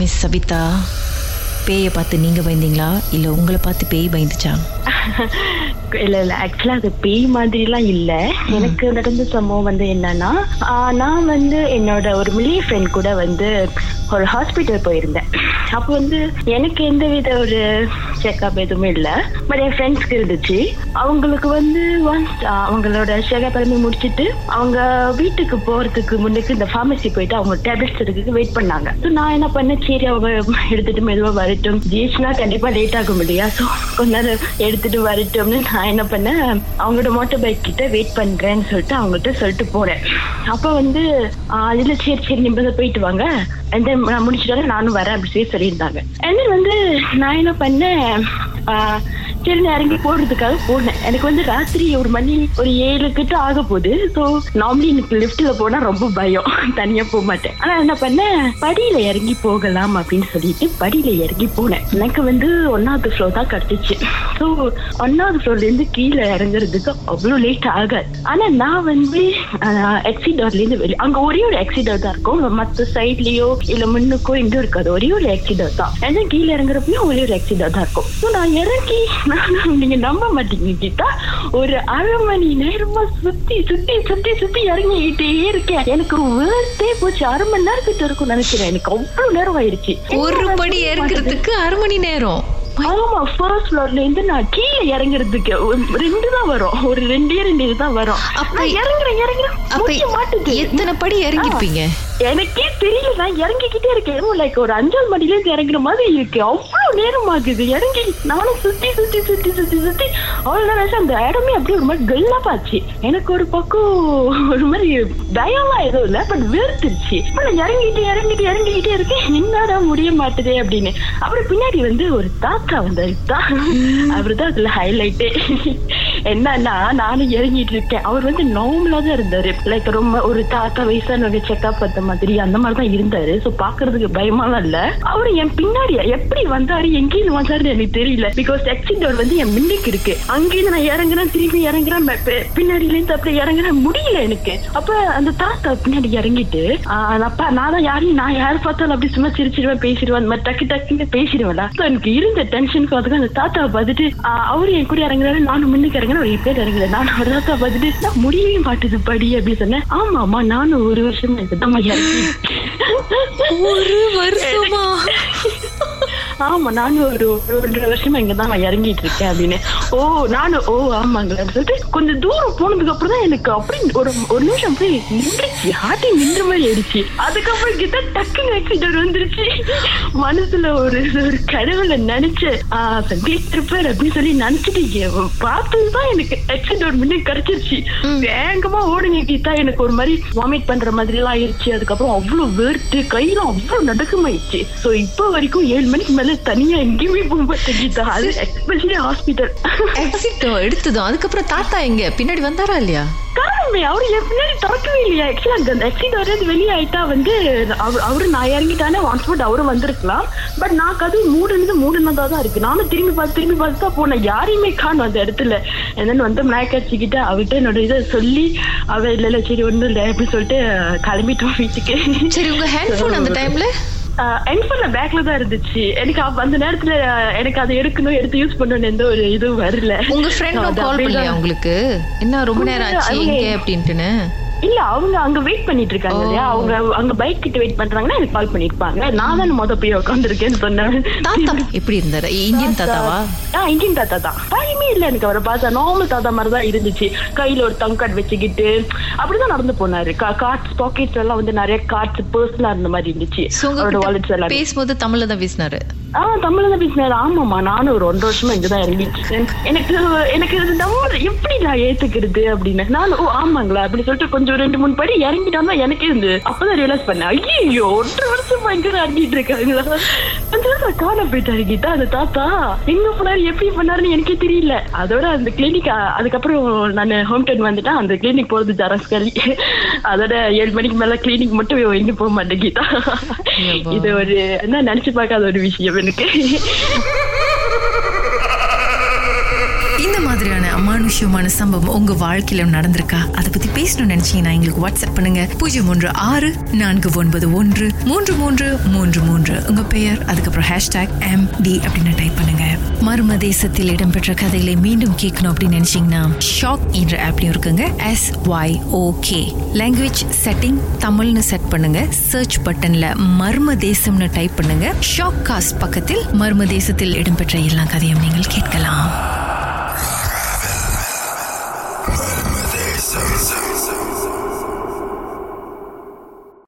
Miss Sabitha பேயை பார்த்து நீங்கள் பயந்தீங்களா? இல்லை உங்களை பார்த்து பேய் பயந்துச்சா? இல்ல இல்ல ஆக்சுவலா அது பேய் மாதிரிலாம் இல்ல. எனக்கு நடந்த சம்பவம் வந்து என்னன்னா நான் வந்து என்னோட ஒரு மிலி ஃப்ரெண்ட் கூட வந்து ஒரு ஹாஸ்பிட்டல் போயிருந்தேன். அப்போ வந்து எனக்கு எந்த வித ஒரு செக்அப் எதுவுமே இல்லை. பட் என் ஃப்ரெண்ட்ஸ்க்கு இருந்துச்சு. அவங்களுக்கு வந்து ஒன்ஸ் அவங்களோட செக்அப் எல்லாமே முடிச்சிட்டு அவங்க வீட்டுக்கு போறதுக்கு முன்னுக்கு இந்த ஃபார்மசி போயிட்டு அவங்க டேப்லெட்ஸ் எடுக்கிறதுக்கு வெயிட் பண்ணாங்க. ஸோ நான் என்ன பண்ணேன்? சரி அவங்க எடுத்துட்டு மெதுவாக வரட்டும். ஜிஹெச்னா கண்டிப்பா லேட் ஆகும் இல்லையா? ஸோ கொஞ்ச நேரம் எடுத்துட்டு வரட்டும்னு நான் என்ன பண்ணேன்? அவங்களோட மோட்டர் பைக் கிட்ட வெயிட் பண்றேன்னு சொல்லிட்டு அவங்ககிட்ட சொல்லிட்டு போறேன். அப்ப வந்து அதுல சரி சரி நிம்மதியா போயிட்டு வாங்க. அண்ட் தென் நான் முடிச்சிட்டாலும் நானும் வரேன் அப்படி சொல்லி சொல்லியிருந்தாங்க. அண்ட் தென் வந்து நான் என்ன பண்ணேன்? ஆஹ் சரி நான் இறங்கி போடுறதுக்காக போனேன். எனக்கு வந்து ராத்திரி ஒரு மணி ஒரு ஏழு கிட்ட ஆக போகுது. ஸோ நார்மலி எனக்கு லிஃப்ட்ல போனா ரொம்ப பயம். தனியா போக மாட்டேன். ஆனா என்ன பண்ணேன்? படியில இறங்கி போகலாம் அப்படின்னு சொல்லிட்டு படியில இறங்கி போனேன். எனக்கு வந்து ஒன்னாவது ஃப்ளோர் தான் கிடைச்சிச்சு. ஸோ ஒன்னாவது ஃப்ளோர்ல இருந்து கீழே இறங்குறதுக்கு அவ்வளோ லேட் ஆகாது. ஆனா நான் வந்து எக்ஸிடோர்ல இருந்து வெளியே அங்க ஒரே ஒரு எக்ஸிடோர் தான் இருக்கும். மற்ற சைட்லயோ இல்ல முன்னுக்கோ இங்கோ இருக்காது. ஒரே ஒரு எக்ஸிடோர் தான். ஏன்னா கீழே இறங்குறப்பயும் ஒரே ஒரு எக்ஸிடோர் தான் இருக்கும். ஸோ நான் இறங்கி நீங்க நம்ப மாட்டீங்க கிட்டா ஒரு அரை மணி நேரமா சுத்தி சுத்தி சுத்தி சுத்தி இறங்கிட்டே இருக்கேன். எனக்கு வேர்த்தே போச்சு. அரை மணி நேரத்துக்கு இருக்கும் நினைக்கிறேன். எனக்கு அவ்வளவு நேரம் ஆயிடுச்சு ஒரு படி ஏற்கிறதுக்கு அரை மணி நேரம். ஆமா ஃபர்ஸ்ட் ஃப்ளோர்ல இருந்து நான் கீழே இறங்குறதுக்கு ஒரு ரெண்டு தான் வரும். ஒரு ரெண்டே ரெண்டு இதுதான் வரும். அப்ப- இறங்குறேன் இறங்குறேன். அப்ப மாட்டுது. எத்தனை படி இறங்கிருப்பீங்க? எனக்கே தெரியல நான் இறங்கிக்கிட்டே இருக்கேன். லைக் ஒரு அஞ்சாவது மணில இருந்து இறங்குற மாதிரி இருக்கு. அவ்வளவு நேரம் ஆகுது இறங்கி நானும் சுத்தி சுத்தி சுத்தி சுத்தி சுத்தி அவ்வளவு நேரம் அந்த இடமே அப்படியே ஒரு மாதிரி கல்லா பாச்சு. எனக்கு ஒரு பக்கம் ஒரு மாதிரி பயம்லாம் எதுவும் இல்ல பட் வேர்த்துருச்சு இப்ப நான் இறங்கிட்டு இறங்கிட்டு இறங்கிக்கிட்டே இருக்கேன். என்னடா முடிய மாட்டுதே அப்படின்னு. அப்புறம் பின்னாடி வந்து ஒரு தாத்தா வந்தாரு. தான் அவரு தான் அதுல ஹைலைட்டே என்னன்னா நானும் இறங்கிட்டு இருக்கேன் அவர் வந்து நார்மலா தான் இருந்தாரு. லைக் ரொம்ப ஒரு தாத்தா வயசானவங்க செக்அப் பார்த்த மாதிரி அந்த மாதிரி தான் இருந்தாரு. சோ பாக்குறதுக்கு பயமாலாம் இல்ல. அவரு என் பின்னாடி எப்படி வந்தாரு எங்கேயும் வந்தாருன்னு எனக்கு தெரியல. பிகாஸ் எக்ஸிட் டோர் வந்து என் மின்னுக்கு இருக்கு. அங்கேயிருந்து நான் இறங்குறேன் திரும்பி இறங்குறேன் பின்னாடில இருந்து அப்படியே இறங்குறேன் முடியல எனக்கு. அப்ப அந்த தாத்தா பின்னாடி இறங்கிட்டு ஆஹ் நான் நான் தான் யாரையும் நான் யார் பார்த்தாலும் அப்படி சும்மா சிரிச்சிருவேன் பேசிடுவேன் அந்த மாதிரி டக்கு டக்குன்னு பேசிடுவேன்ல எனக்கு இருந்த டென்ஷனுக்கு அதுக்கு அந்த தாத்தாவை பார்த்துட்டு ஆஹ் அவரு என் கூட இறங்குறாரு நானும் முன்னுக்கு இறங்குறேன் ஒரு பேர் இறங்குறேன் நானும் ஒரு தாத்தா பார்த்துட்டு நான் முடியவே மாட்டுது படி அப்படின்னு சொன்னேன். ஆமா ஆமா நானும் ஒரு வருஷம் ஒரு வருஷமா? ஆமா நானும் ஒரு ஒன்றரை வருஷமா இங்கதான் நான் இறங்கிட்டு இருக்கேன் அப்படின்னு. ஓ நானும் ஓ ஆமாங்களான்னு சொல்லிட்டு கொஞ்சம் தூரம் போனதுக்கு அப்புறம் தான் எனக்கு அப்படி ஒரு ஒரு நிமிஷம் போய் நின்றுச்சு. ஹார்ட்டே நின்ற மாதிரி ஆயிடுச்சு. அதுக்கப்புறம் கிட்ட டக்குன்னு ஆக்சிடென்ட் வந்துருச்சு. மனசுல ஒரு ஒரு கடவுளை நினைச்சு ஆஹ் சந்தேஷ் இருப்பார் அப்படின்னு சொல்லி நினைச்சிட்டு பார்த்ததுதான் எனக்கு ஆக்சிடென்ட் முன்னே கிடைச்சிருச்சு. வேகமா ஓடுங்க கீதா. எனக்கு ஒரு மாதிரி வாமிட் பண்ற மாதிரி எல்லாம் ஆயிடுச்சு. அதுக்கப்புறம் அவ்வளவு வேர்த்து கையெல்லாம் அவ்வளவு நடுக்கமாயிடுச்சு. சோ இப்போ வரைக்கும் ஏழு மணிக்கு மேல தனியா எங்கேயுமே போக மாட்டேன் கீதா அது எஸ்பெஷலி ஹாஸ்பிட்டல் எக்ஸிட் எடுத்ததும் அதுக்கப்புறம் தாத்தா எங்க? பின்னாடி வந்தாரா இல்லையா? காரணமே அவரு என் பின்னாடி திறக்கவே இல்லையா? ஆக்சுவலா அந்த எக்ஸிட் வர்றது வெளியே ஆயிட்டா வந்து அவர் அவரு நான் இறங்கிட்டானே ஒன் ஸ்பாட் அவரும் வந்திருக்கலாம். பட் நான் கதவு மூடுனது மூடுனதா தான் இருக்கு. நானும் திரும்பி பார்த்து திரும்பி பார்த்து தான் போனேன். யாரையுமே காணும் அந்த இடத்துல. என்னன்னு வந்து நாயக்காட்சிக்கிட்ட அவர்கிட்ட என்னோட இதை சொல்லி அவ இல்ல இல்ல சரி ஒண்ணும் இல்லை அப்படின்னு சொல்லிட்டு கிளம்பிட்டோம் வீட்டுக்கு. சரி உங்க ஹேண்ட்போன் அந்த டைம்ல என்ஃபோன்ல பேக்ல தான் இருந்துச்சு. எனக்கு அந்த நேரத்துல எனக்கு அதை எடுக்கணும் எடுத்து யூஸ் பண்ணணும் எந்த ஒரு இதுவும் வரல. உங்க ஃப்ரெண்ட் கால் பண்ணலையா. உங்களுக்கு? என்ன ரொம்ப நேரம் ஆச்சு? எங்க அப்படின்ட்டுன்னு? இல்ல அவங்க அங்க வெயிட் பண்ணிட்டு இருக்காங்க இல்லையா அவங்க அங்க பைக் கிட்ட வெயிட் பண்றாங்கன்னா எனக்கு கால் பண்ணிருப்பாங்க. நான் தான் மொத போய் உட்காந்துருக்கேன்னு சொன்னேன். தாத்தா எப்படி இருந்தாரு? இந்தியன் தாத்தாவா? ஆ இந்தியன் தாத்தா தான். பயமே இல்ல எனக்கு அவரை பார்த்தா. நார்மல் தாத்தா மாதிரி தான் இருந்துச்சு. கையில ஒரு தம் கார்டு வச்சுக்கிட்டு அப்படிதான் நடந்து போனாரு. கார்ட்ஸ் பாக்கெட்ஸ் எல்லாம் வந்து நிறைய கார்ட்ஸ் பர்ஸ்லாம் இருந்த மாதிரி இருந்துச்சு. அவரோட வாலெட்ஸ் எல்லாம். பேசும்போது தமிழ்ல தான் பேசினாரு? ஆ தமிழ்ல தான் பேசினாரு. ஆமாமா நானும் ஒரு ஒன்றரை வருஷமா இங்கதான் இறங்கிட்டு இருக்கேன் எனக்கு எனக்கு எப்படி நான் ஏத்துக்கிறது அப்படின்னு. நான் ஓ ஆமாங்களா? அப்படின்னு சொல்லிட்டு கொஞ்சம் ரெண்டு மூணு படி இறங்கிட்டாம எனக்கே இருந்து அப்பதான் ரியலைஸ் பண்ணேன். ஐயோ ஒன்றரை வருஷமா இங்க இறங்கிட்டு இருக்காங்களா நேரம் காண போயிட்டாரு கீதா அந்த தாத்தா. எங்க போனாரு எப்படி பண்ணாருன்னு எனக்கே தெரியல. அதோட அந்த கிளினிக் அதுக்கப்புறம் நான் ஹோம் டவுன் வந்துட்டேன். அந்த கிளினிக் போறது ஜரஸ்கலி அதோட ஏழு மணிக்கு மேல கிளினிக் மட்டும் எங்க போக மாட்டேன் கீதா. இது ஒரு என்ன நினைச்சு பார்க்காத ஒரு விஷயம் எனக்கு. சுவாரஸ்யமான சம்பவம் உங்க வாழ்க்கையில நடந்திருக்கா? அதை பத்தி பேசணும்னு நினைச்சீங்கன்னா எங்களுக்கு வாட்ஸ்அப் பண்ணுங்க. பூஜ்ஜியம் ஒன்று ஆறு நான்கு ஒன்பது ஒன்று மூன்று மூன்று மூன்று மூன்று. உங்க பெயர் அதுக்கப்புறம் ஹேஷ்டாக் எம் டி அப்படின்னு டைப் பண்ணுங்க. மர்ம தேசத்தில் இடம்பெற்ற கதைகளை மீண்டும் கேட்கணும் அப்படின்னு நினைச்சீங்கன்னா ஷாக் என்ற ஆப்லயும் இருக்குங்க. S Y okay language setting தமிழ்னு செட் பண்ணுங்க. சர்ச் பட்டன்ல மர்ம தேசம்னு டைப் பண்ணுங்க. ஷாக் காஸ்ட் பக்கத்தில் மர்ம தேசத்தில் இடம்பெற்ற எல்லா கதையும் நீங்கள் கேட்கலாம்.